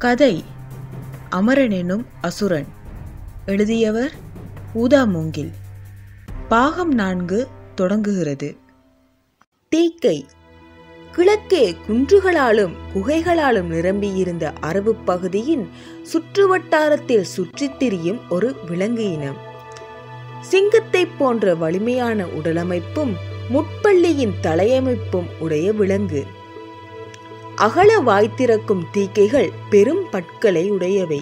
கதை அமரன் எனும் அசுரன். எழுதியவர் ஊதா மூங்கில் பாகம் நான்கு தொடங்குகிறது. தீக்கை. கிழக்கே குன்றுகளாலும் குகைகளாலும் நிரம்பியிருந்த அரபு பகுதியின் சுற்றுவட்டாரத்தில் சுற்றித் திரியும் ஒரு விலங்கு இனம். சிங்கத்தைப் போன்ற வலிமையான உடலமைப்பும் முட்பள்ளியின் தலையமைப்பும் உடைய விலங்கு. அகல வாய்த்திறக்கும் தீக்கைகள் பெரும் பற்களை உடையவை.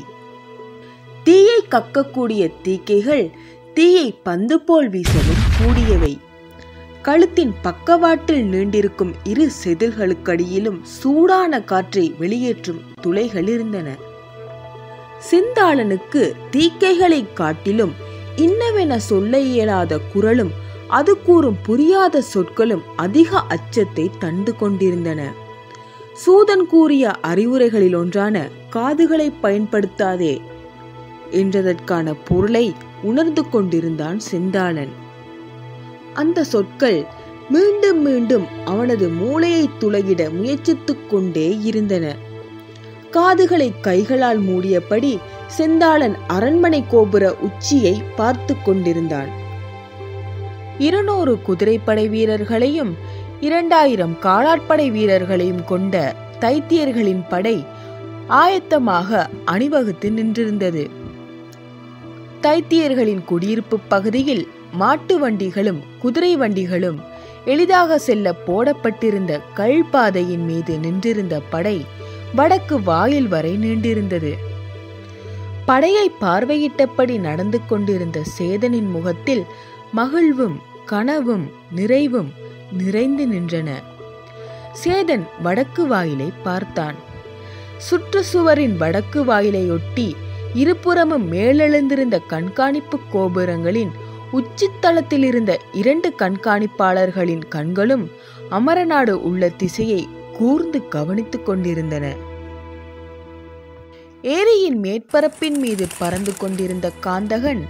தீயை கக்கக்கூடிய தீக்கைகள் தீயை பந்து போல் வீசவும் கூடியவை. கழுத்தின் பக்கவாட்டில் நீண்டிருக்கும் இரு செதில்களுக்கடியிலும் சூடான காற்றை வெளியேற்றும் துளைகள் இருந்தன. சிந்தாளனுக்கு தீக்கைகளை காட்டிலும் இன்னவென சொல்ல இயலாத குரலும் அது கூறும் புரியாத சொற்களும் அதிக அச்சத்தை தந்து கொண்டிருந்தன. சூதன் கூறிய அறிவுரைகளில் ஒன்றான காதுகளை பயன்படுத்தாதே என்றதற்கான பொருளை உணர்ந்து கொண்டிருந்தான் செந்தாளன். அந்த சொற்கள் மீண்டும் மீண்டும் அவனது மூளையை துளையிட முயற்சித்துக் கொண்டே இருந்தன. காதுகளை கைகளால் மூடியபடி செந்தாளன் அரண்மனை கோபுர உச்சியை பார்த்து கொண்டிருந்தான். இருநூறு குதிரைப்படை வீரர்களையும் இரண்டாயிரம் காலாட்படை வீரர்களையும் கொண்ட தைத்தியர்களின் படை ஆயத்தமாக அணிவகுத்து நின்றிருந்தது. தைத்தியர்களின் குடியிருப்பு பகுதியில் மாட்டு வண்டிகளும் குதிரை வண்டிகளும் எளிதாக செல்ல போடப்பட்டிருந்த கல்பாதையின் மீது நின்றிருந்த படை வடக்கு வாயில் வரை நீண்டிருந்தது. படையை பார்வையிட்டபடி நடந்து கொண்டிருந்த சேதனின் முகத்தில் மகிழ்வும் கனவும் நிறைவும் நிறைந்து நின்றன. சேதன் வடக்கு வாயிலை பார்த்தான். சுற்றுச்சுவரின் வடக்கு வாயிலையொட்டி இருபுறமும் மேலெழுந்திருந்த கண்காணிப்பு கோபுரங்களின் உச்சித்தளத்தில் இருந்த இரண்டு கண்காணிப்பாளர்களின் கண்களும் அமரநாடு உள்ள திசையை கூர்ந்து கவனித்துக் கொண்டிருந்தன. ஏரியின் மேற்பரப்பின் மீது பறந்து கொண்டிருந்த காந்தகன்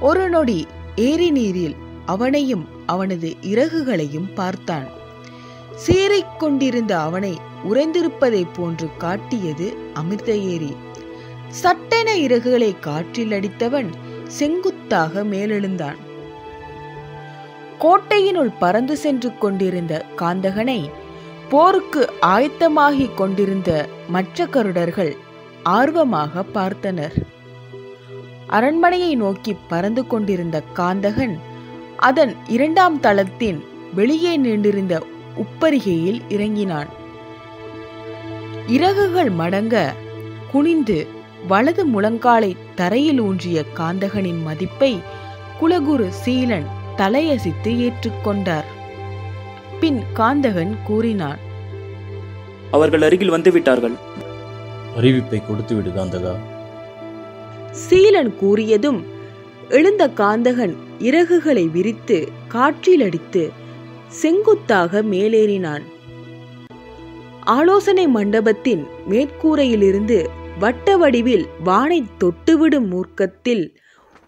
ஒரு நொடி ஏரி நீரில் அவனையும் அவனது இறகுகளையும் பார்த்தான். சீறிக் கொண்டிருந்த அவனை உறைந்திருப்பதைப் போன்று காட்டியது அமிர்த ஏரி சட்டென இறகுகளை காற்றில் அடித்தவன் செங்குத்தாக மேலெழுந்தான். கோட்டையினுள் பறந்து சென்று கொண்டிருந்த காந்தகனை போருக்கு ஆயத்தமாகிக் கொண்டிருந்த மற்ற கருடர்கள் ஆர்வமாக பார்த்தனர். அரண்மனையை நோக்கி பறந்து கொண்டிருந்த காந்தகன் அதன் இரண்டாம் தளத்தின் வெளியே நீண்டிருந்த உப்பரிகையில் இறங்கினான். இறகுகள் மடங்க குனிந்து வலது முழங்காலை தரையில் ஊன்றிய காந்தகனின் மதிப்பை குலகுரு சீலன் தலையசித்து ஏற்றுக்கொண்டார் பின் காந்தகன் கூறினான் அவர்கள் அருகில் வந்து விட்டார்கள் அறிவிப்பை கொடுத்து விடு காந்தகா. சீலன் கூறியதும் எழுந்த காந்தகன் இறகுகளை விரித்து காற்றில் அடித்து செங்குத்தாக மேலேறினான். ஆலோசனை மண்டபத்தின் மேற்கூரையிலிருந்து வட்ட வடிவில் வானை தொட்டுவிடும் மூர்க்கத்தில்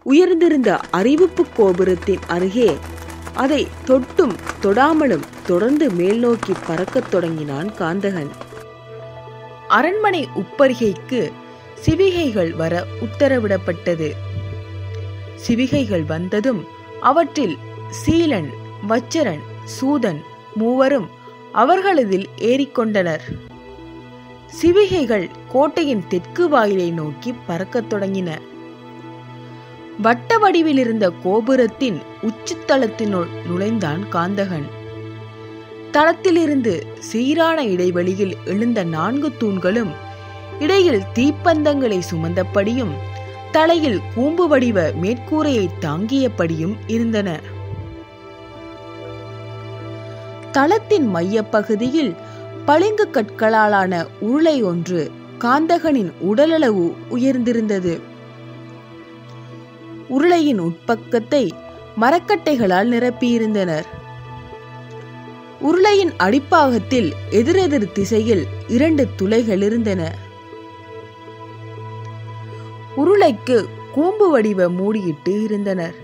உயர்ந்திருந்த அறிவிப்பு கோபுரத்தின் அருகே அதை தொட்டும் தொடாமலும் தொடர்ந்து மேல் நோக்கி பறக்கத் தொடங்கினான் காந்தகன். அரண்மனை உப்பரிகைக்கு சிவிகைகள் வர உத்தரவிடப்பட்டது. சிவிகைகள் வந்ததும் அவற்றில் சீலன் வச்சரன் சூதன் மூவரும் அவர்களதில் ஏறிக்கொண்டனர். சிவிகைகள் கோட்டையின் தெற்கு வாயிலை நோக்கி பறக்கத் தொடங்கின. வட்ட வடிவில் இருந்த கோபுரத்தின் உச்சித்தளத்தினுள் நுழைந்தான் காந்தகன். தளத்திலிருந்து சீரான இடைவெளியில் எழுந்த நான்கு தூண்களும் இடையில் தீப்பந்தங்களை சுமந்தபடியும் தலையில் கூம்பு வடிவ மேற்கூரையை தாங்கியபடியும் இருந்தன. தளத்தின் மையப்பகுதியில் பளிங்கு கற்களாலான உருளை ஒன்று காந்தகனின் உடலளவு உயர்ந்திருந்தது. உருளையின் உட்பக்கத்தை மரக்கட்டைகளால் நிரப்பியிருந்தனர். உருளையின் அடிப்பாகத்தில் எதிரெதிர் திசையில் இரண்டு துளைகள் இருந்தன. உருளைக்கு கூம்பு வடிவ மூடியிட்டு இருந்தனர்.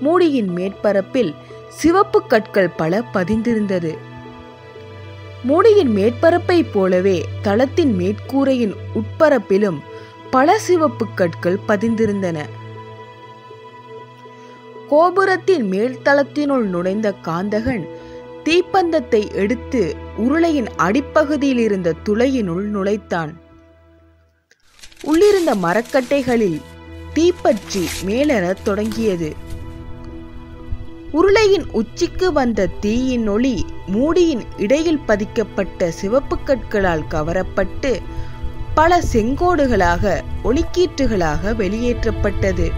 மூடியின் மேற்பரப்பில் சிவப்பு கற்கள் பல பதிந்திருந்தது. மூடியின் மேற்பரப்பைப் போலவே தளத்தின் மேற்கூரையின் உட்பரப்பிலும் பல சிவப்பு கற்கள் பதிந்திருந்தன. கோபுரத்தின் மேல்தளத்தினுள் நுழைந்த காந்தகன் தீப்பந்தத்தை எடுத்து உருளையின் அடிப்பகுதியில் இருந்த துளையினுள் நுழைத்தான். உள்ளிருந்த மரக்கட்டைகளில் தீப்பற்றி மேலறத் தொடங்கியது. உருளையின் உச்சிக்கு வந்த தீயின் ஒளி மூடியின் இடையில் பதிக்கப்பட்ட சிவப்பு கற்களால் கவரப்பட்டு பல செங்கோடுகளாக ஒளிக்கீற்றுகளாக வெளியேற்றப்பட்டது.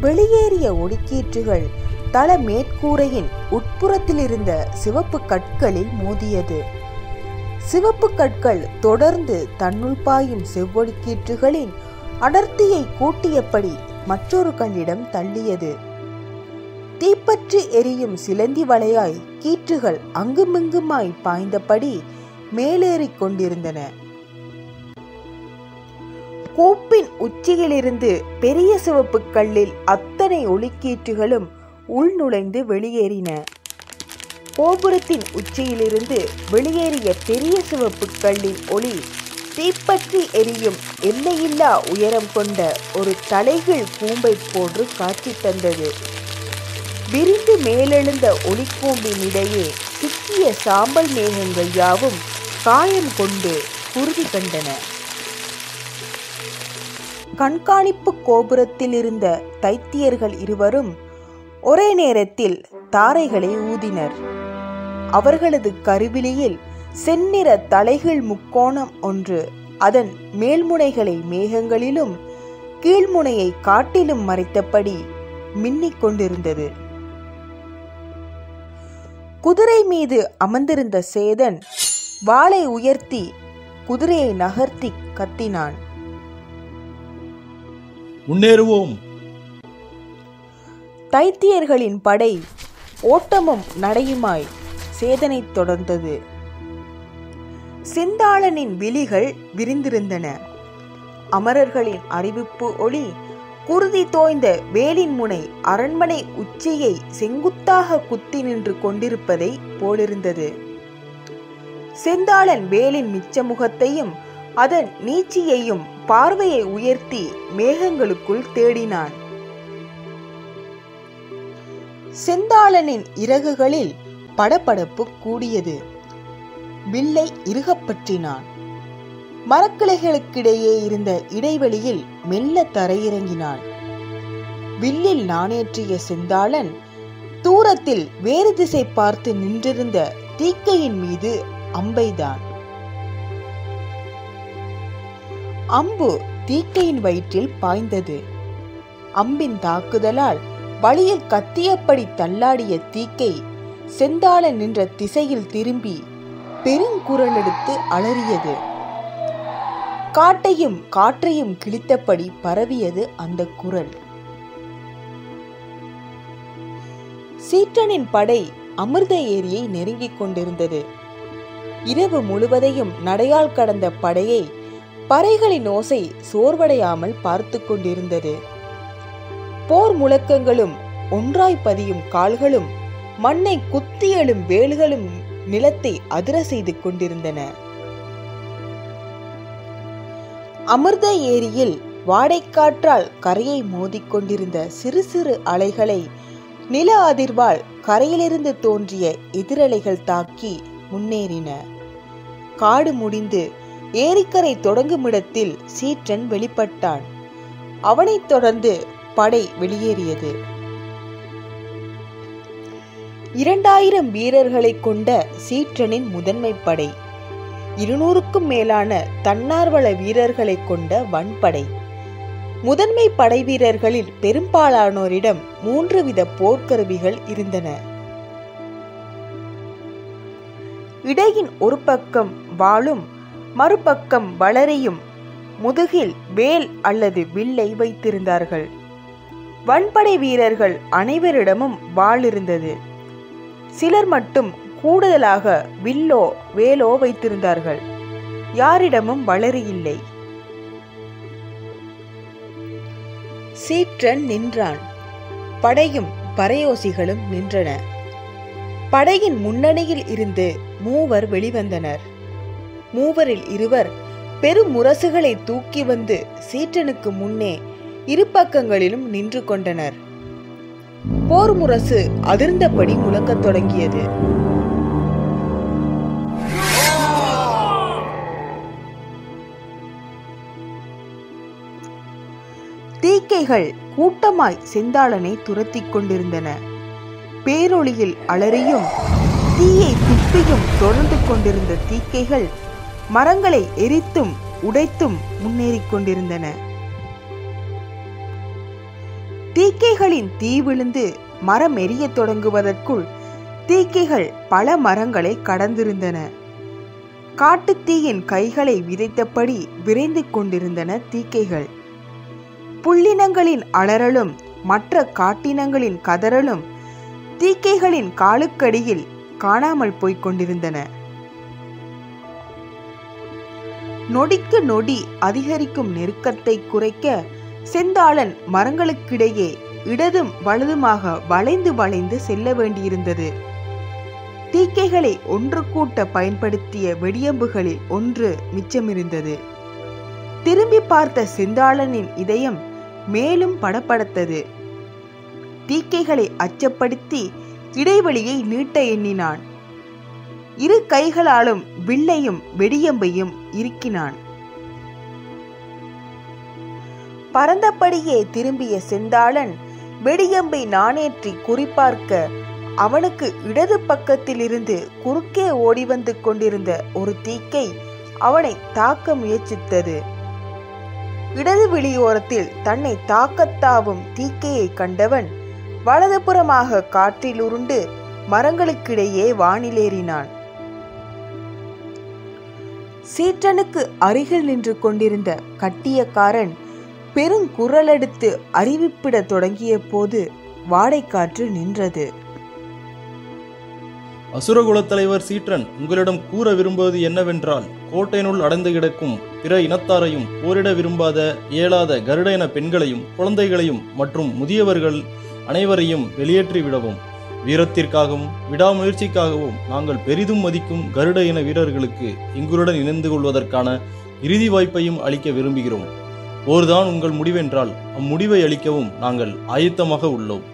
வெளியேறிய ஒளிக்கீற்றுகள் தள மேற்கூரையின் உட்புறத்தில் இருந்த சிவப்பு கற்களில் மோதியது. சிவப்பு கற்கள் தொடர்ந்து தன்னுள் பாயும் செவ்வொளிக்கீற்றுகளின் அடர்த்தியை கூட்டியபடி மற்றொரு கண்ணிடம் தள்ளியது. தீப்பற்றி எரியும் சிலந்தி வலையாய் கீற்றுகள் அங்குமிங்குமாய் பாய்ந்தபடி மேலேறிக் கொண்டிருந்தன. கூப்பின் உச்சியிலிருந்து பெரிய சிவப்பு கல்லில் அத்தனை ஒளிக்கீற்றுகளும் உள்நுழைந்து வெளியேறின. கோபுரத்தின் உச்சியிலிருந்து வெளியேறிய பெரிய சிவப்பு கல்லின் ஒளி தீப்பற்றி எரியும் எல்லையில்லா உயரம் கொண்ட ஒரு தலைகீழ் கூம்பை போன்று காட்சி தந்தது. விரிந்து மேலெழுந்த ஒளிக்கூம்பின் இடையே சிக்கிய சாம்பல் மேகங்கள் யாவும் காயம் கொண்டு குருதி கண்டன. கண்காணிப்பு கோபுரத்தில் இருந்த தைத்தியர்கள் இருவரும் ஒரே நேரத்தில் தாரைகளை ஊதினர். அவர்களது கருவிலியில் செந்நிற தலைகீழ் முக்கோணம் ஒன்று. அதன் மேல்முனைகளை மேகங்களிலும் கீழ்முனையை காட்டிலும் மறைத்தபடி மின்னிக் கொண்டிருந்தது. குதிரை மீது அமர்ந்திருந்த சேதன் வாளை உயர்த்தி குதிரையை நகர்த்தி கத்தினான். முன்னேறுவோம். தைத்தியர்களின் படை ஓட்டமும் நடையுமாய். சேதனை தொடர்ந்தது. செந்தாளனின் விழிகள் விரிந்திருந்தன. அமரர்களின் அறிவிப்பு ஒளி குருதி தோய்ந்த வேலின் முனை அரண்மனை உச்சியை செங்குத்தாக குத்தி நின்று கொண்டிருப்பதை போலிருந்தது. செந்தாளன் வேலின் மிச்ச முகத்தையும் அதன் நீச்சியையும் பார்வையை உயர்த்தி மேகங்களுக்குள் தேடினான். செந்தாளனின் இறகுகளில் படபடப்பு கூடியது. வில்லை இறுகப்பற்றினான். மரக்கிளைகளுக்கிடையே இருந்த இடைவெளியில் மெல்ல தரையிறங்கினான். வில்லில் நாணேற்றிய செந்தாளன் தூரத்தில் வேறு திசை பார்த்து நின்றிருந்த தீக்கையின் மீது அம்பைதான். அம்பு தீக்கையின் வயிற்றில் பாய்ந்தது. அம்பின் தாக்குதலால் வழியில் கத்தியபடி தள்ளாடிய தீக்கை செந்தாளன் நின்ற திசையில் திரும்பி பெருங்குரலெடுத்து அலறியது. காட்டையும் காற்றையும் கிழித்தபடி பரவியது அந்த குரல். சீற்றனின் படை அமிர்த ஏரியை நெருங்கிக் கொண்டிருந்தது. இரவு முழுவதையும் நடையால் கடந்த படையை பறைகளின் ஓசை சோர்வடையாமல் பார்த்து கொண்டிருந்தது. போர் முழக்கங்களும் ஒன்றாய் பதியும் கால்களும் மண்ணை குத்தி எழும் வேல்களும் நிலத்தை அதிர செய்து கொண்டிருந்தன. அமிர்த ஏரியில் வாடைக்காற்றால் கரையை மோதிக்கொண்டிருந்த சிறு சிறு அலைகளை நில அதிர்வால் கரையிலிருந்து தோன்றிய எதிரலைகள் தாக்கி முன்னேறின. காடு முடிந்து ஏரிக்கரை தொடங்குமிடத்தில் சீற்றன் வெளிப்பட்டான். அவனைத் தொடர்ந்து படை வெளியேறியது. இரண்டாயிரம் வீரர்களை கொண்ட சீற்றனின் முதன்மை படை இருநூறுக்கும் மேலான தன்னார்வல வீரர்களை கொண்ட வன்படை. முதன்மை படை வீரர்களில் பெரும்பாலானோரிடம் மூன்று வித போர்க்கருவிகள் இருந்தன. இடையின் ஒரு பக்கம் வாளும் மறுபக்கம் வளரையும் முதுகில் வேல் அல்லது வில்லை வைத்திருந்தார்கள். வன்படை வீரர்கள் அனைவரிடமும் வாள் இருந்தது. சிலர் மட்டும் கூடுதலாக வில்லோ வேலோ வைத்திருந்தார்கள். யாரிடமும் வளரி இல்லை. சீற்றன் நின்றான். படையும் பரையோசிகளும் நின்றன. படையின் முன்னணியில் இருந்து மூவர் வெளிவந்தனர். மூவரில் இருவர் பெரும் முரசுகளை தூக்கி வந்து சீற்றனுக்கு முன்னே இரு பக்கங்களிலும் நின்று கொண்டனர். போர் முரசு அதிர்ந்தபடி முழங்கத் தொடங்கியது. தீக்கைகள் கூட்டமாய் செந்தாளனை துரத்திக் கொண்டிருந்தன. பேரொளியில் அலறியும் தீயை துப்பியும் தொடர்ந்து கொண்டிருந்த தீக்கைகள் மரங்களை எரித்தும் உடைத்தும் முன்னேறிக் கொண்டிருந்தன. தீக்கைகளின் தீ விழுந்து மரம் எரியத் தொடங்குவதற்குள் தீக்கைகள் பல மரங்களை கடந்திருந்தன. காட்டுத்தீயின் கைகளை விதைத்தபடி விரைந்து கொண்டிருந்தன தீக்கைகள். புள்ளினங்களின் அலறலும் மற்ற காட்டினங்களின் கதறலும் தீக்கைகளின் காலுக்கடியில் காணாமல் போய்க் கொண்டிருந்தன. நொடிக்கு நொடி அதிகரிக்கும் நெருக்கத்தை குறைக்க செந்தாளன் மரங்களுக்கிடையே இடதும் வலதுமாக வளைந்து வளைந்து செல்ல வேண்டியிருந்தது. தீக்கைகளை ஒன்று கூட்ட பயன்படுத்திய வெடியம்புகளில் ஒன்று மிச்சமிருந்தது. திரும்பி பார்த்த செந்தாளனின் இதயம் மேலும் படப்படுத்தது தீக்கைகளை அச்சப்படுத்தி இடைவெளியை நீட்ட எண்ணினான். இரு கைகளாலும் வில்லையும் வெடியம்பையும் இறுக்கினான். பறந்தபடியே திரும்பிய செந்தாளன் வெடியம்பை நானேற்றி குறிப்பார்க்க அவனுக்கு இடது பக்கத்திலிருந்து குறுக்கே ஓடி வந்து கொண்டிருந்த ஒரு தீக்கை அவனை தாக்க முயற்சித்தது. இடது வெளியோரத்தில் தன்னை தாக்கத்தாவும் தீக்கையை கண்டவன் வலதுபுறமாக காற்றில் உருண்டு மரங்களுக்கிடையே வானிலேறினான். சீற்றனுக்கு அருகில் நின்று கொண்டிருந்த கட்டியக்காரன் பெருங்குரலெடுத்து அறிவிப்பிடத் தொடங்கிய போது வாடைக்காற்று நின்றது. அசுரகுலத் தலைவர் சீற்றன் உங்களிடம் கூற விரும்புவது என்னவென்றால் கோட்டையினுள் அடைந்து கிடக்கும் பிற இனத்தாரையும் போரிட விரும்பாத இயலாத கருட இன பெண்களையும் குழந்தைகளையும் மற்றும் முதியவர்கள் அனைவரையும் வெளியேற்றி விடவும். வீரத்திற்காகவும் விடாமுயற்சிக்காகவும் நாங்கள் பெரிதும் மதிக்கும் கருட இன வீரர்களுக்கு எங்களுடன் இணைந்து கொள்வதற்கான இறுதி வாய்ப்பையும் அளிக்க விரும்புகிறோம். ஒருதான் உங்கள் முடிவென்றால் அம்முடிவை அளிக்கவும் நாங்கள் ஆயத்தமாக உள்ளோம்.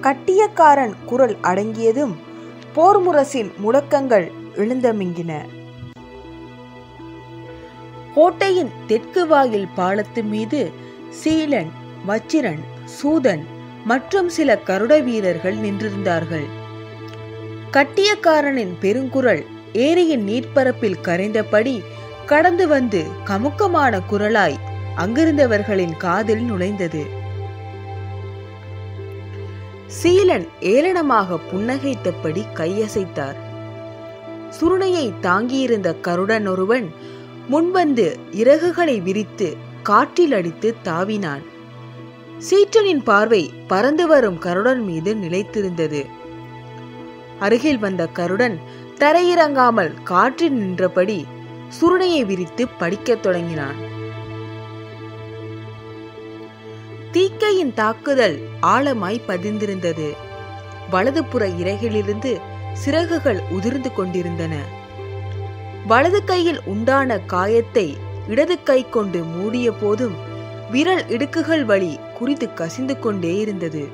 கட்டியக்காரன் குரல் அடங்கியதும் போர் முரசின் முழக்கங்கள் எழுந்தமிங்கின. கோட்டையின் தெற்கு வாயில் பாலத்து மீது சீலன் வச்சிரன் சூதன் மற்றும் சில கருட வீரர்கள் நின்றிருந்தார்கள். கட்டியக்காரனின் பெருங்குரல் ஏரியின் நீர்ப்பரப்பில் கரைந்தபடி கடந்து வந்து கமுக்கமான குரலாய் அங்கிருந்தவர்களின் காதில் நுழைந்தது. சீலன் ஏளனமாக புன்னகைத்தபடி கையசைத்தார். சுருணையை தாங்கியிருந்த கருடன் ஒருவன் முன்வந்து இறகுகளை விரித்து காற்றில் அடித்து தாவினான். சீற்றனின் பார்வை பறந்து வரும் கருடன் மீது நிலைத்திருந்தது. அருகில் வந்த கருடன் தரையிறங்காமல் காற்றில் நின்றபடி சுருணையை விரித்து படிக்கத் தொடங்கினான். தீக்கையின் தாக்குதல் ஆழமாய் பதிந்திருந்தது. வலதுபுற இறகிலிருந்து சிறகுகள் உதிர்ந்து கொண்டிருந்தன. வலது கையில் உண்டான காயத்தை இடது கை கொண்டு மூடிய போதும் விரல் இடுக்குகள் வழி குறித்து கசிந்து கொண்டே இருந்தது.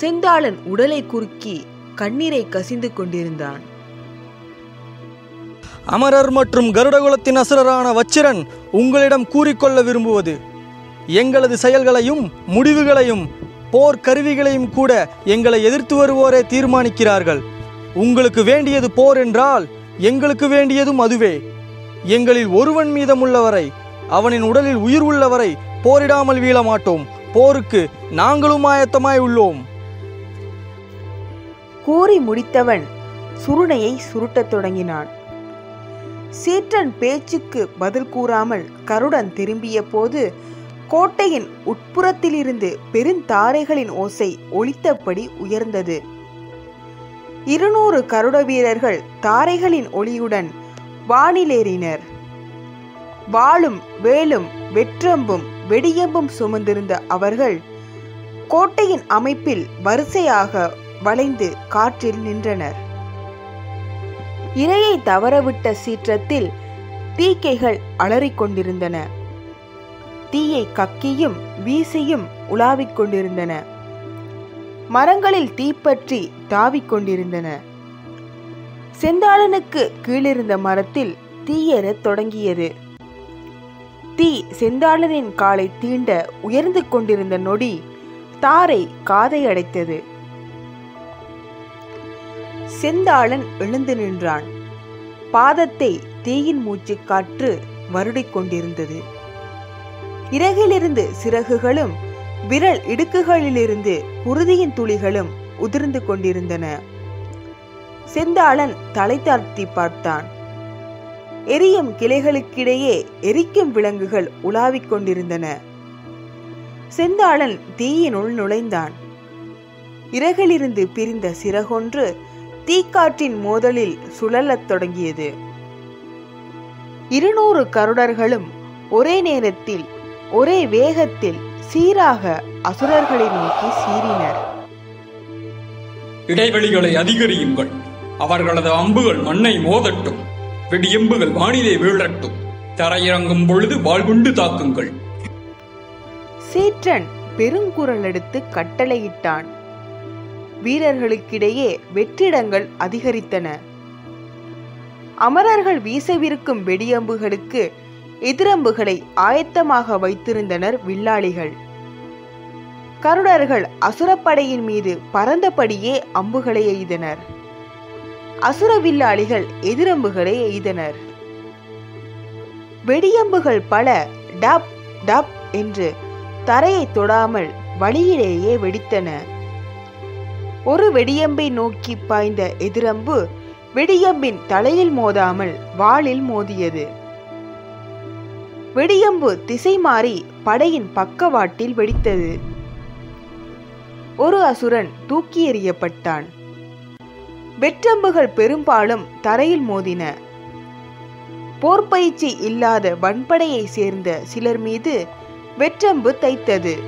செந்தாளன் உடலை குறுக்கி கண்ணீரை கசிந்து கொண்டிருந்தான். அமரர் மற்றும் கருடகுலத்தின் அசுரரான வச்சிரன் உங்களிடம் கூறிக்கொள்ள விரும்புவது. எங்களது செயல்களையும் முடிவுகளையும் போர் கருவிகளையும் கூட எங்களை எதிர்த்து வருவோரே தீர்மானிக்கிறார்கள். உங்களுக்கு வேண்டியது போர் என்றால் எங்களுக்கு வேண்டியதும் அதுவே. எங்களில் ஒருவன் மீதமுள்ளவரை அவனின் உடலில் உயிர் உள்ளவரை போரிடாமல் வீழ மாட்டோம். போருக்கு நாங்களும் ஆயத்தமாய் உள்ளோம். கூறி முடித்தவன் சுருணையை சுருட்டத் தொடங்கினான். சீற்றன் பேச்சுக்கு பதில் கூறாமல் கருடன் திரும்பிய போது கோட்டையின் உட்புறத்திலிருந்து பெருந்தாரைகளின் ஓசை ஒலித்தபடி உயர்ந்தது. இருநூறு கருட வீரர்கள் தாரைகளின் ஒளியுடன் வானிலேறினர். வாளும் வேலும் வெற்றம்பும் வெடியம்பும் சுமந்திருந்த அவர்கள் கோட்டையின் அமைப்பில் வரிசையாக வளைந்து காற்றில் நின்றனர். இரையை தவறவிட்ட சீற்றத்தில் தீக்கைகள் அலறிக்கொண்டிருந்தன. தீயை கக்கியும் வீசியும் உலாவிக் கொண்டிருந்தன. மரங்களில் தீப்பற்றி தாவிக் கொண்டிருந்தன. செந்தாளனுக்கு கீழிருந்த மரத்தில் தீயேறத் தொடங்கியது. தீ செந்தாளனின் காலை தீண்ட உயர்ந்து கொண்டிருந்த நொடி தாரை காதை அடைத்தது செந்தாளன் எழுந்து நின்றான். பாதத்தை தீயின் மூச்சு காற்று வருடிக் கொண்டிருந்தது. இறகிலிருந்து சிறகுகளும் விரல் இடுக்குகளிலிருந்து குருதியின் துளிகளும் உதிர்ந்து கொண்டிருந்தன. செந்தாளன் தலை தாழ்த்தி பார்த்தான். எரியும் கிளைகளுக்கிடையே எரிக்கும் விலங்குகள் உலாவிக் கொண்டிருந்தன. செந்தாளன் தீயினுள் நுழைந்தான். இறகிலிருந்து பிரிந்த சிறகொன்று தீக்காற்றின் மோதலில் சுழலத் தொடங்கியது. இருநூறு கருடர்களும் ஒரே நேரத்தில் ஒரே வேகத்தில் சீராக அசுரர்களை நோக்கி சீறினர். இடைவெளிகளை அதிகரியுங்கள். அவர்களது அம்புகள் மண்ணை மோதட்டும். வெடியம்புகள் வானிலே வீழட்டும். தரையிறங்கும் பொழுது வாழ்குண்டு தாக்குங்கள். சீற்றன் பெருங்குரல் எடுத்து கட்டளையிட்டான். வீரர்களுக்கிடையே வெற்றிடங்கள் அதிகரித்தன. அமரர்கள் வீசவிருக்கும் வெடியம்புகளுக்கு எதிரம்புகளை ஆயத்தமாக வைத்திருந்தனர் வில்லாளிகள். கருடர்கள் அசுரப்படையின் மீது பறந்தபடியே அம்புகளை எய்தனர். அசுர வில்லாளிகள் எதிரம்புகளை எய்தனர். வெடியம்புகள் பல டப் டப் என்று தரையை தொடாமல் வழியிலேயே வெடித்தன. ஒரு வெடியம்பை நோக்கி பாய்ந்த எதிரம்பு வெடியம்பின் தலையில் மோதாமல் வாளில் மோதியது. வெடியம்பு திசை மாறி படையின் பக்கவாட்டில் வெடித்தது. ஒரு அசுரன் தூக்கி எறியப்பட்டான். வெற்றம்புகள் பெரும்பாலும் தரையில் மோதின. போர்ப்பயிற்சி இல்லாத வன்படையை சேர்ந்த சிலர் மீது வெற்றம்பு தைத்தது.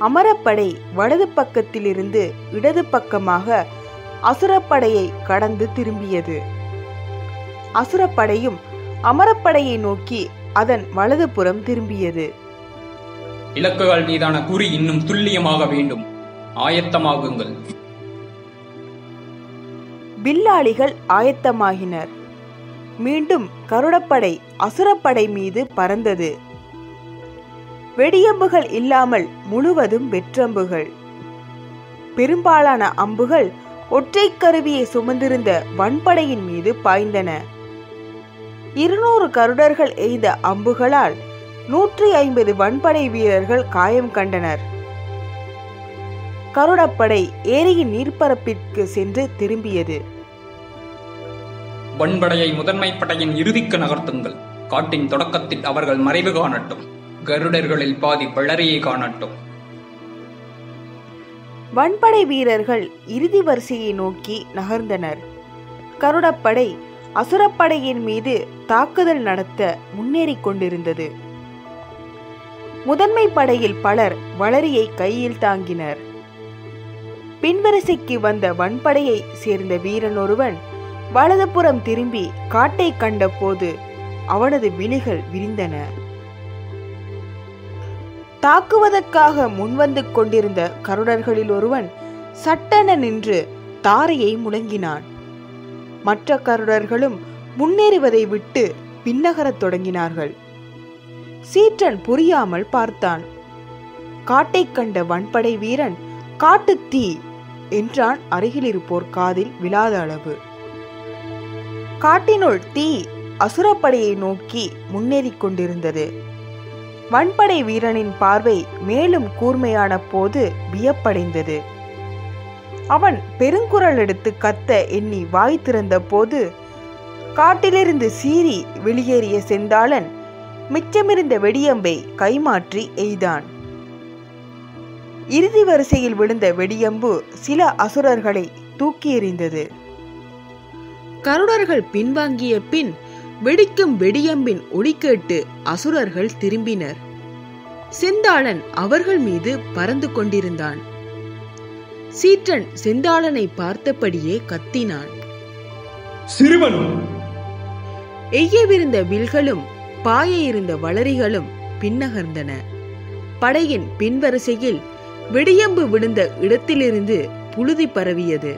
அமரப்படை வலது பக்கத்திலிருந்து இடது பக்கமாக அசுரப்படையை கடந்து திரும்பியது. அசுரப்படையும் அமரப்படையை நோக்கி அதன் வலதுபுறம் திரும்பியது. இலக்குகள் மீதான குறி இன்னும் துல்லியமாக வேண்டும். ஆயத்தமாகுங்கள். வில்லாளிகள் ஆயத்தமாகினர். மீண்டும் கருடப்படை அசுரப்படை மீது பறந்தது. வெடியம்புகள் இல்லாமல் முழுவதும் வெற்றம்புகள். பெரும்பாலான அம்புகள் ஒற்றை கருவியை சுமந்திருந்த வன்படையின் மீது பாய்ந்தன. இருநூறு கருடர்கள் எய்த அம்புகளால் நூற்றி ஐம்பது வன்படை வீரர்கள் காயம் கண்டனர். கருடப்படை ஏரியின் நீர்ப்பரப்பிற்கு சென்று திரும்பியது. வன்படையை முதன்மை படையின் இறுதிக்கு நகர்த்துங்கள். காட்டின் தொடக்கத்தில் அவர்கள் மறைவு காணட்டும். கருடர்களில் பாதி வளரையை காணட்டும். வன்படை வீரர்கள் இறுதி வரிசையை நோக்கி நகர்ந்தனர். கருடப்படை அசுரப்படையின் மீது தாக்குதல் நடத்த முன்னேறிக் கொண்டிருந்தது. முதன்மை படையில் பலர் வளரியை கையில் தாங்கினர். பின்வரிசைக்கு வந்த வன்படையை சேர்ந்த வீரன் ஒருவன் வலதுபுறம் திரும்பி காட்டை கண்டபோது அவனது விழிகள் விரிந்தன. தாக்குவதற்காக முன்வந்து கொண்டிருந்த கருடர்களில் ஒருவன் சட்டென நின்று தாரையை முழங்கினான். மற்ற கருடர்களும் முன்னேறுவதை விட்டு பின்னகரத் தொடங்கினார்கள். சீற்றன் புரியாமல் பார்த்தான். காட்டைக் கண்ட வன்படை வீரன் காட்டுத் தீ! என்றான் அருகில் இருப்போர் காதில் விழாத அளவு. காட்டினுள் தீ அசுரப்படையை நோக்கி முன்னேறிக் கொண்டிருந்தது. வன்படை வீரனின் பார்வை மேலும் கூர்மையான போது வியப்படைந்தது. அவன் பெருங்குரல் எடுத்து கத்த எண்ணி வாய் திறந்த போது காட்டிலிருந்து சீறி வெளியேறிய செந்தாளன் மிச்சமிருந்த வெடியம்பை கைமாற்றி எய்தான். இறுதி வரிசையில் விழுந்த வெடியம்பு சில அசுரர்களை தூக்கி எறிந்தது. கருடர்கள் பின்வாங்கிய பின் வெடிக்கும் வெடியம்பின் ஒளி கேட்டு அசுரர்கள் திரும்பினர். செந்தாளன் அவர்கள் மீது பறந்து கொண்டிருந்தான். சீற்றன் செந்தாளனை பார்த்தபடியே கத்தினான். சிறுவன்? எய்யவிருந்த வில்களும் பாய இருந்த வளரிகளும் பின்னகர்ந்தன. படையின் பின்வரிசையில் வெடியம்பு விழுந்த இடத்திலிருந்து புழுதி பரவியது.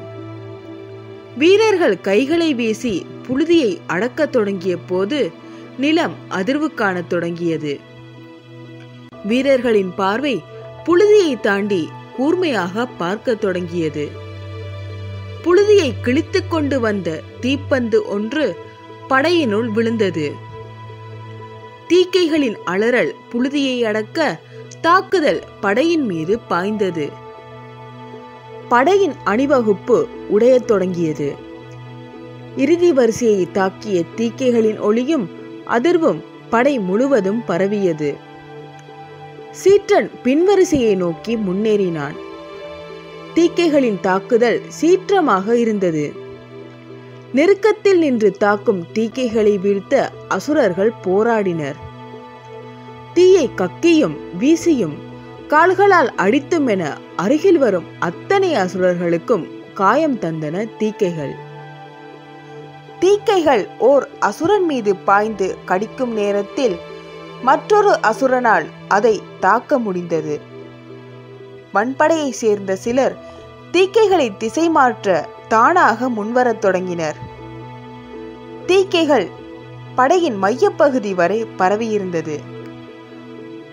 வீரர்கள் கைகளை வீசி புழுதியை அடக்கத் தொடங்கிய போது நிலம் அதிர்வு காணத் தொடங்கியது. வீரர்களின் பார்வை புழுதியை தாண்டி கூர்மையாக பார்க்கத் தொடங்கியது. புழுதியை கிழித்துக் கொண்டு வந்த தீப்பந்து ஒன்று படையினுள் விழுந்தது. தீக்கைகளின் அலறல் புழுதியை அடக்க தாக்குதல் படையின் மீது பாய்ந்தது. படையின் அணிவகுப்பு உடையத் தொடங்கியது. இறுதி வரிசையை தாக்கிய தீக்கைகளின் ஒளியும் அதிர்வும் படை முழுவதும் பரவியது. சீற்றன் பின்வரிசையை நோக்கி முன்னேறினான். தீக்கைகளின் தாக்குதல் சீற்றமாக இருந்தது. நெருக்கத்தில் நின்று தாக்கும் தீக்கைகளை வீழ்த்த அசுரர்கள் போராடினர். தீயை கக்கியும் வீசியும் கால்களால் அடித்தும் என அருகில் வரும் அத்தனை அசுரர்களுக்கும் காயம் தந்தன தீக்கைகள். தீக்கைகள் ஓர் அசுரன் மீது பாய்ந்து கடிக்கும் நேரத்தில் மற்றொரு அசுரனால் அதை தாக்க முடிந்தது. வன்படையைச் சேர்ந்த சிலர் தீக்கைகளை திசை மாற்ற தானாக முன்வரத் தொடங்கினர். தீக்கைகள் படையின் மையப்பகுதி வரை பரவியிருந்தது.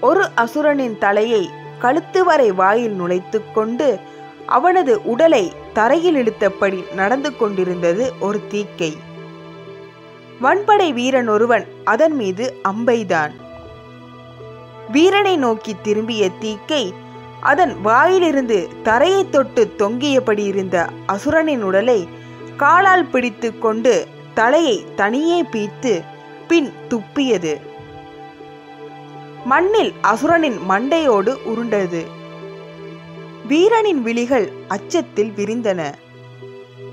ஒரு அசுரனின் தலையை கழுத்து வரை வாயில் நுழைத்துக் கொண்டு அவனது உடலை தரையில் இழுத்தபடி நடந்து கொண்டிருந்தது ஒரு தீக்கை. வன்படை வீரன் ஒருவன் அதன் மீது அம்பைதான். வீரனை நோக்கி திரும்பிய தீக்கை அதன் வாயிலிருந்து தரையை தொட்டு தொங்கியபடி இருந்த அசுரனின் உடலை காலால் பிடித்து கொண்டு தலையை தனியே பீத்து பின் துப்பியது. மண்ணில் அசுரனின் மண்டையோடு உருண்டது. வீரனின் விழிகள் அச்சத்தில் விரிந்தன.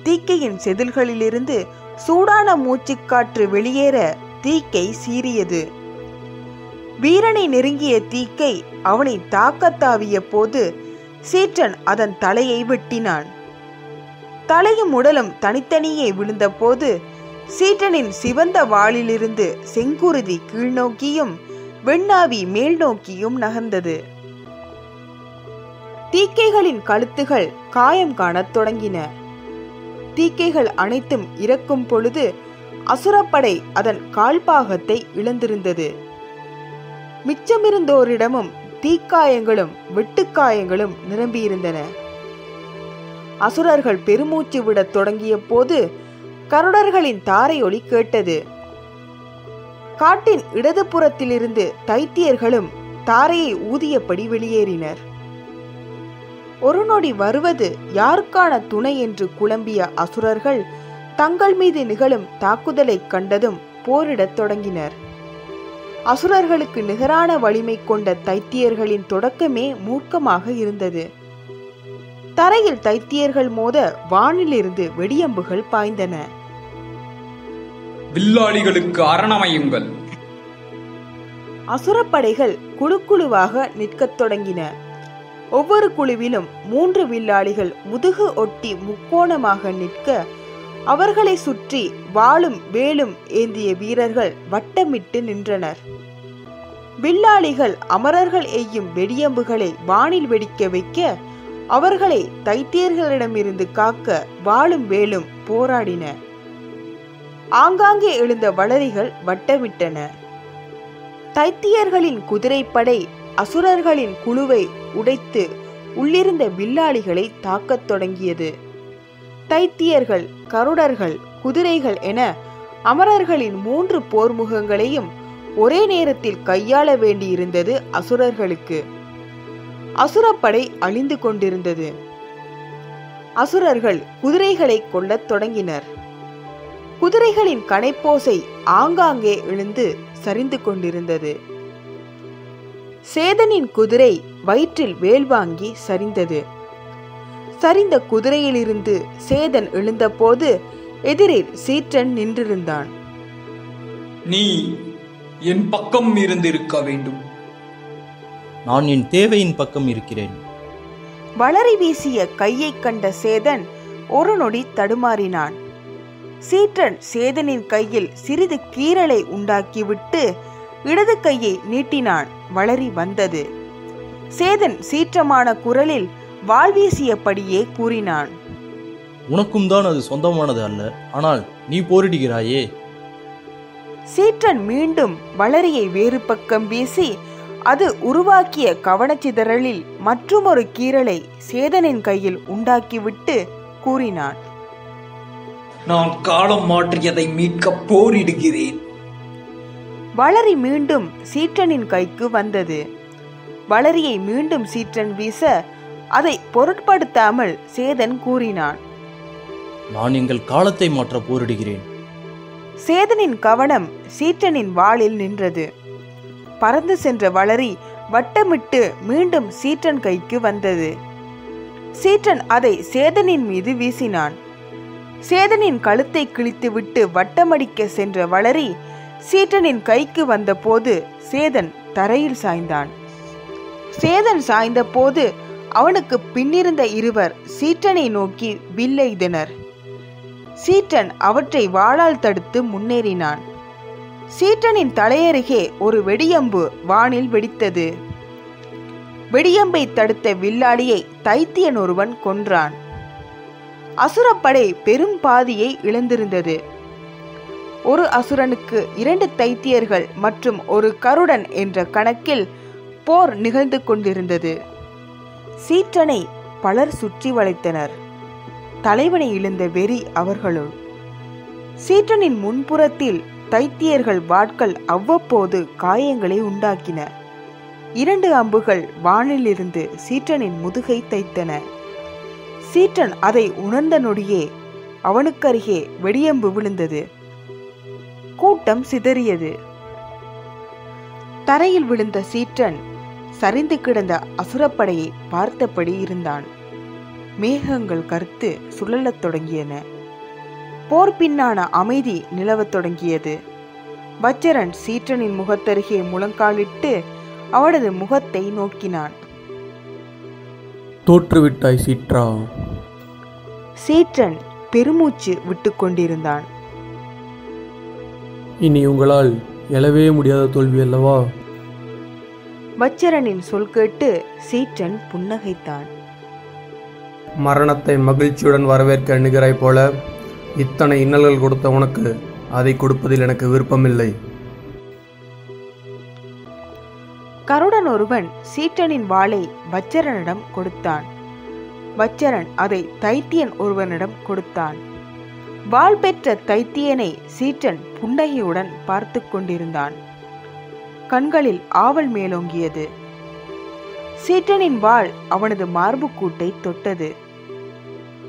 தீக்கையின் செதில்களிலிருந்து சூடான மூச்சுக்காற்று வெளியேற தீக்கை சீறியது. வீரனை நெருங்கிய தீக்கை அவனை தாக்கத்தாவிய போது சீற்றன் அதன் தலையை வெட்டினான். தலையும் உடலும் தனித்தனியே விழுந்தபோது சீற்றனின் சிவந்த வாளிலிருந்து செங்குருதி கீழ்நோக்கியும் வெண்ணாவி மேல் நோக்கியும் நகர்ந்தது. தீக்கைகளின் கழுத்துகள் காயம் காணத் தொடங்கின. தீக்கைகள் அனைத்தும் இறக்கும் பொழுது அசுரப்படை அதன் கால்பாகத்தை இழந்திருந்தது. மிச்சமிருந்தோரிடமும் தீக்காயங்களும் வெட்டுக்காயங்களும் நிரம்பியிருந்தன. அசுரர்கள் பெருமூச்சு விடத் தொடங்கிய போது கருடர்களின் தாரையொலி கேட்டது. காட்டின் இடதுபுறத்திலிருந்து தைத்தியர்களும் தாரையை ஊதியபடி வெளியேறினர். ஒரு நொடி வருவது யாருக்கான துணை என்று குழம்பிய அசுரர்கள் தங்கள் மீது நிகழும் தாக்குதலைக் கண்டதும் போரிடத் தொடங்கினர். அசுரர்களுக்கு நிகரான வலிமை கொண்ட தைத்தியர்களின் தொடக்கமே மூர்க்கமாக இருந்தது. தரையில் தைத்தியர்கள் மோத வானிலிருந்து வெடியம்புகள் பாய்ந்தன. வில்லாளிகளுக்கு அரணமையுங்கள். அசுரப்படைகள் குழு குழுவாக நிற்கத் தொடங்கின. ஒவ்வொரு குழுவிலும் மூன்று வில்லாளிகள் முதுகு ஒட்டி முக்கோணமாக நிற்க அவர்களை சுற்றி வாளும் வேலும் ஏந்திய வீரர்கள் வட்டமிட்டு நின்றனர். வில்லாளிகள் அமரர்கள் எய்யும் வெடியம்புகளை வானில் வெடிக்க வைக்க அவர்களை தைத்தியர்களிடமிருந்து காக்க வாளும் வேலும் போராடின. ஆங்காங்கே எழுந்த வளரிகள் வட்டமிட்டன. தைத்தியர்களின் குதிரைப்படை அசுரர்களின் குழுவை உடைத்து உள்ளிருந்த வில்லாளிகளை தாக்கத் தொடங்கியது. தைத்தியர்கள் கருடர்கள் குதிரைகள் என அமரர்களின் மூன்று போர்முகங்களையும் ஒரே நேரத்தில் கையாள வேண்டியிருந்தது அசுரர்களுக்கு. அசுரப்படை அழிந்து கொண்டிருந்தது. அசுரர்கள் குதிரைகளை கொல்லத் தொடங்கினர். குதிரைகளின் கனைப்போசை ஆங்காங்கே எழுந்து சரிந்து கொண்டிருந்தது. சேதனின் குதிரை வயிற்றில் வேல் வாங்கி சரிந்தது. சரிந்த குதிரையிலிருந்து சேதன் எழுந்தபோது எதிரில் சீற்றன் நின்றிருந்தான். நீ என் பக்கம் இருந்திருக்க வேண்டும். நான் என் தேவையின் பக்கம் இருக்கிறேன். வளரி வீசிய கையைக் கண்ட சேதன் ஒரு நொடி தடுமாறினான். சீற்றன் சேதனின் கையில் சிறிது கீறலை உண்டாக்கிவிட்டு இடது கையை நீட்டினான் வளரி வந்தது. சேதன் சீற்றமான குரலில் வாள் வீசியபடியே கூறினான் உனக்கும் தான் அது சொந்தமானது அல்ல. ஆனால் நீ போரிடுகிறாயே. சீற்றன் மீண்டும் வளரியை வேறு பக்கம் வீசி அது உருவாக்கிய கவனச்சிதறலில் மற்றுமொரு கீறலை சேதனின் கையில் உண்டாக்கிவிட்டு கூறினான். நான் காலம் மாற்றியதை மீட்க போரிடுகிறேன். வளரி மீண்டும் சீற்றனின் கைக்கு வந்தது. வளரியை மீண்டும் சீற்றன் வீச அதை பொருட்படுத்தாமல் சேதன் கூறினான். நான் எங்கள் காலத்தை மாற்ற போரிடுகிறேன். சேதனின் கவனம் சீற்றனின் வாளில் நின்றது. பறந்து சென்ற வளரி வட்டமிட்டு மீண்டும் சீற்றன் கைக்கு வந்தது. சீற்றன் அதை சேதனின் மீது வீசினான். சேதனின் கழுத்தை கிழித்துவிட்டு வட்டமடிக்க சென்ற வளரி சீட்டனின் கைக்கு வந்தபோது சேதன் தரையில் சாய்ந்தான். சேதன் சாய்ந்தபோது அவனுக்கு பின்னிருந்த இருவர் சீட்டனை நோக்கி வில்லெய்தனர் சீட்டன் அவற்றை வாளால் தடுத்து முன்னேறினான். சீட்டனின் தலையருகே ஒரு வெடியம்பு வானில் வெடித்தது. வெடியம்பை தடுத்த வில்லாளியை தைத்தியன் ஒருவன் கொன்றான். அசுரப்படை பெரும் பாதியை இழந்திருந்தது. ஒரு அசுரனுக்கு இரண்டு தைத்தியர்கள் மற்றும் ஒரு கருடன் என்ற கணக்கில் போர் நிகழ்ந்து கொண்டிருந்தது. சீற்றனை பலர் சுற்றி வளைத்தனர். தலைவனை இழந்த வெறி அவர்களுள். சீற்றனின் முன்புறத்தில் தைத்தியர்கள் வாட்கள் அவ்வப்போது காயங்களை உண்டாக்கின. இரண்டு அம்புகள் வானிலிருந்து சீற்றனின் முதுகை தைத்தன. சீற்றன் அதை உணர்ந்த நொடியே அவனுக்கருகே வெடியம்பு விழுந்தது. கூட்டம் சிதறியது. தரையில் விழுந்த சீற்றன் சரிந்து கிடந்த அசுரப்படையை பார்த்தபடி இருந்தான். மேகங்கள் கருத்து சுழலத் தொடங்கியன. போர் பின்னான அமைதி நிலவத் தொடங்கியது. வச்சரன் சீற்றனின் முகத்தருகே முழங்காலிட்டு அவனது முகத்தை நோக்கினான். தோற்றுவிட்டாய் சீற்றா. சீற்றன் பெருமூச்சு விட்டு கொண்டிருந்தான். இனி உங்களால் எழவே முடியாத தோல்வி அல்லவா? வச்சரனின் சொல் கேட்டு சீற்றன் புன்னகைத்தான். மரணத்தை மகிழ்ச்சியுடன் வரவேற்க எண்ணுகிறாய் போல இத்தனை இன்னல்கள் கொடுத்த உனக்கு அதை கொடுப்பதில் எனக்கு விருப்பமில்லை. கருடன் ஒருவன் சீற்றனின் வாளை வச்சரனிடம் கொடுத்தான். வச்சரன் அதை தைத்தியன் ஒருவனிடம் கொடுத்தான். வாள் பெற்ற தைத்தியனை சீற்றன் புன்னகையுடன் பார்த்து கொண்டிருந்தான். கண்களில் ஆவல் மேலோங்கியது. சீற்றனின் வாள் அவனது மார்புக்கூட்டை தொட்டது.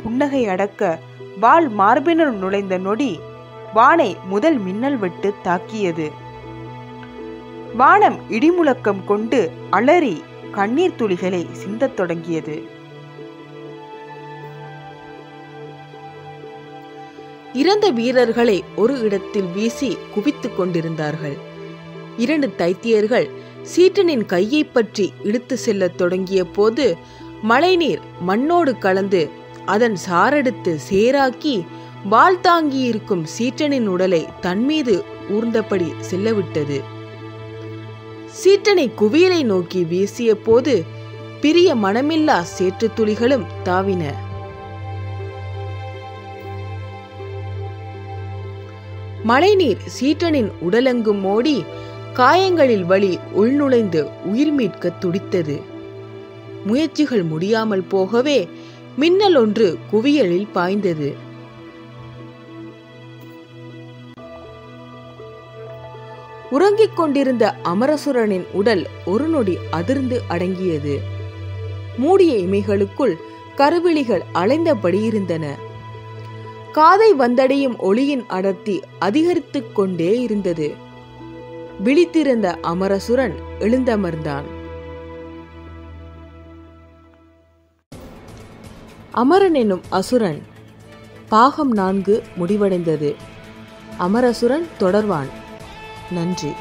புன்னகை அடக்க வாள் மார்பினுள் நுழைந்த நொடி வானை முதல் மின்னல் வெட்டு தாக்கியது. வானம் இடிமுழக்கம் கொண்டு அலறி கண்ணீர் துளிகளை சிந்தத் தொடங்கியது. இறந்த வீரர்களை ஒரு இடத்தில் வீசி குவித்துக் கொண்டிருந்தார்கள். இரண்டு தைத்தியர்கள் சீற்றனின் கையை பற்றி இழுத்து செல்லத் தொடங்கிய போது மழைநீர் மண்ணோடு கலந்து அதன் சாரெடுத்து சேராக்கி வால் தாங்கியிருக்கும் சீற்றனின் உடலை தன்மீது ஊர்ந்தபடி செல்லவிட்டது. சீற்றனை குவியலை நோக்கி வீசிய போது பிரிய மனமில்லா சேற்று துளிகளும் தாவின. மழைநீர் சீற்றனின் உடலெங்கும் ஓடி காயங்களில் வலி உள்நுழைந்து உயிர் மீட்க துடித்தது. முயற்சிகள் முடியாமல் போகவே மின்னல் ஒன்று குவியலில் பாய்ந்தது. உறங்கிக் கொண்டிருந்த அமரசுரனின் உடல் ஒரு நொடி அதிர்ந்து அடங்கியது. மூடிய இமைகளுக்குள் கருவிழிகள் அலைந்தபடி இருந்தன. காதை வந்தடையும் ஒளியின் அடர்த்தி அதிகரித்துக் கொண்டே இருந்தது. விழித்திருந்த அமரசுரன் எழுந்தமர்ந்தான். அமரன் எனும் அசுரன் பாகம் நான்கு முடிவடைந்தது. அமரசுரன் தொடர்வான். நன்றி.